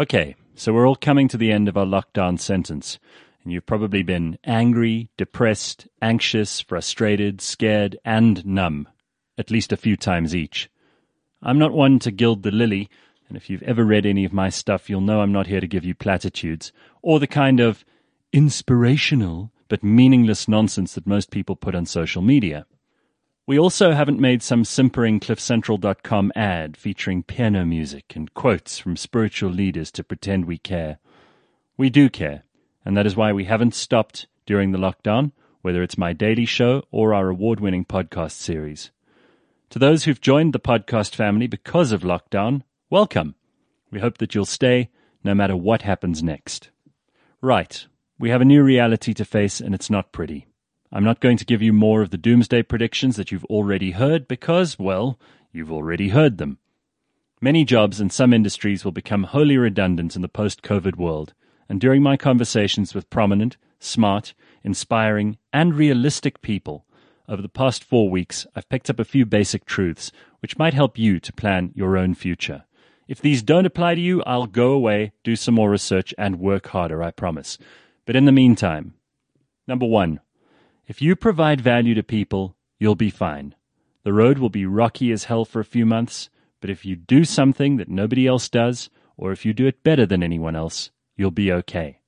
Okay, so we're all coming to the end of our lockdown sentence, and you've probably been angry, depressed, anxious, frustrated, scared, and numb, at least a few times each. I'm not one to gild the lily, and if you've ever read any of my stuff, you'll know I'm not here to give you platitudes, or the kind of inspirational but meaningless nonsense that most people put on social media. We also haven't made some simpering CliffCentral.com ad featuring piano music and quotes from spiritual leaders to pretend we care. We do care, and that is why we haven't stopped during the lockdown, whether it's my daily show or our award winning podcast series. To those who've joined the podcast family because of lockdown, welcome. We hope that you'll stay no matter what happens next. Right, we have a new reality to face, and it's not pretty. I'm not going to give you more of the doomsday predictions that you've already heard because, well, you've already heard them. Many jobs and some industries will become wholly redundant in the post COVID world, and during my conversations with prominent, smart, inspiring, and realistic people over the past four weeks, I've picked up a few basic truths which might help you to plan your own future. If these don't apply to you, I'll go away, do some more research, and work harder, I promise. But in the meantime, number one, if you provide value to people, you'll be fine. The road will be rocky as hell for a few months, but if you do something that nobody else does, or if you do it better than anyone else, you'll be okay.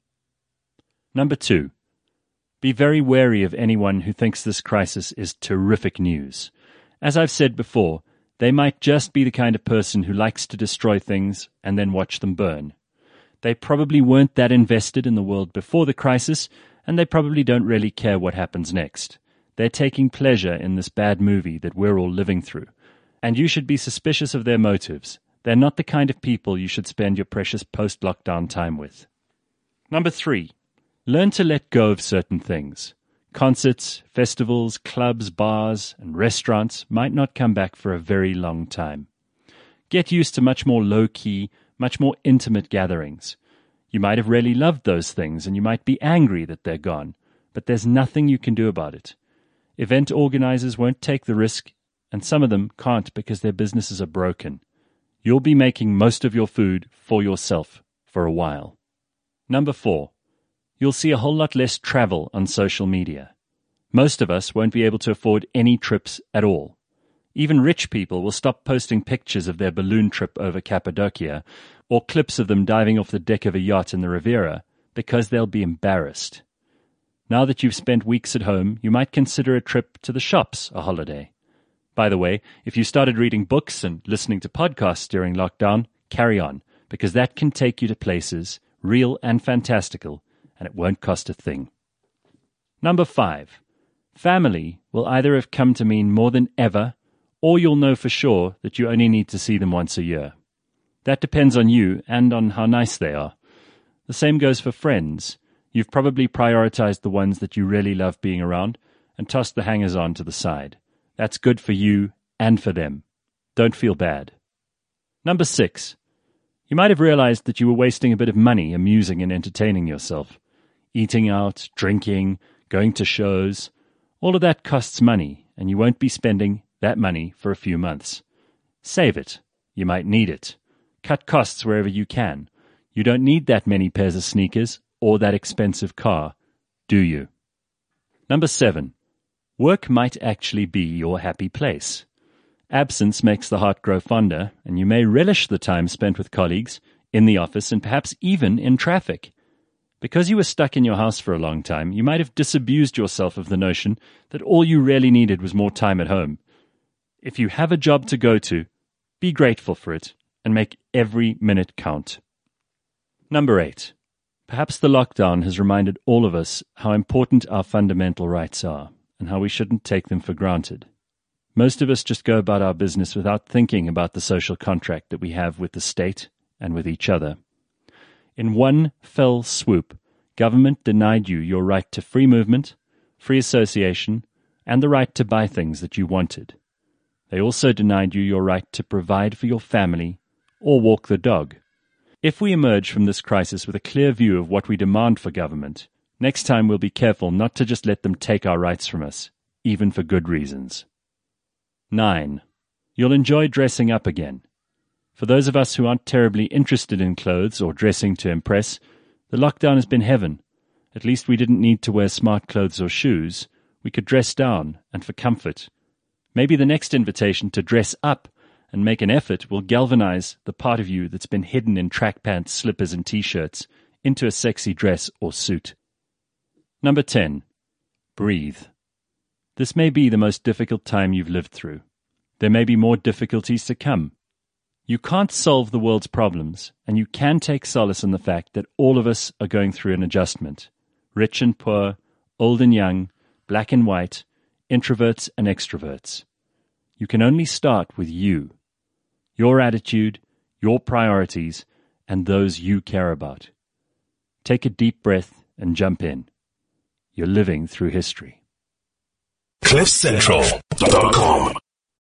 Number two, be very wary of anyone who thinks this crisis is terrific news. As I've said before, they might just be the kind of person who likes to destroy things and then watch them burn. They probably weren't that invested in the world before the crisis, and they probably don't really care what happens next. They're taking pleasure in this bad movie that we're all living through. And you should be suspicious of their motives. They're not the kind of people you should spend your precious post lockdown time with. Number three, learn to let go of certain things. Concerts, festivals, clubs, bars, and restaurants might not come back for a very long time. Get used to much more low key, much more intimate gatherings. You might have really loved those things and you might be angry that they're gone, but there's nothing you can do about it. Event organizers won't take the risk, and some of them can't because their businesses are broken. You'll be making most of your food for yourself for a while. Number four, you'll see a whole lot less travel on social media. Most of us won't be able to afford any trips at all. Even rich people will stop posting pictures of their balloon trip over Cappadocia or clips of them diving off the deck of a yacht in the Riviera because they'll be embarrassed. Now that you've spent weeks at home, you might consider a trip to the shops a holiday. By the way, if you started reading books and listening to podcasts during lockdown, carry on, because that can take you to places, real and fantastical, and it won't cost a thing. Number five, family will either have come to mean more than ever, or you'll know for sure that you only need to see them once a year. That depends on you and on how nice they are. The same goes for friends. You've probably prioritized the ones that you really love being around and tossed the hangers on to the side. That's good for you and for them. Don't feel bad. Number six. You might have realized that you were wasting a bit of money amusing and entertaining yourself. Eating out, drinking, going to shows. All of that costs money, and you won't be spending that money for a few months. Save it. You might need it. Cut costs wherever you can. You don't need that many pairs of sneakers or that expensive car, do you? Number seven, work might actually be your happy place. Absence makes the heart grow fonder, and you may relish the time spent with colleagues, in the office, and perhaps even in traffic. Because you were stuck in your house for a long time, you might have disabused yourself of the notion that all you really needed was more time at home. If you have a job to go to, be grateful for it and make every minute count. Number eight. Perhaps the lockdown has reminded all of us how important our fundamental rights are and how we shouldn't take them for granted. Most of us just go about our business without thinking about the social contract that we have with the state and with each other. In one fell swoop, government denied you your right to free movement, free association, and the right to buy things that you wanted. They also denied you your right to provide for your family or walk the dog. If we emerge from this crisis with a clear view of what we demand for government, next time we'll be careful not to just let them take our rights from us, even for good reasons. 9. You'll enjoy dressing up again. For those of us who aren't terribly interested in clothes or dressing to impress, the lockdown has been heaven. At least we didn't need to wear smart clothes or shoes. We could dress down and for comfort. Maybe the next invitation to dress up and make an effort will galvanize the part of you that's been hidden in track pants, slippers, and t-shirts into a sexy dress or suit. Number 10. Breathe. This may be the most difficult time you've lived through. There may be more difficulties to come. You can't solve the world's problems, and you can take solace in the fact that all of us are going through an adjustment. Rich and poor, old and young, black and white, introverts and extroverts. You can only start with you, your attitude, your priorities, and those you care about. Take a deep breath and jump in. You're living through history. CliffCentral.com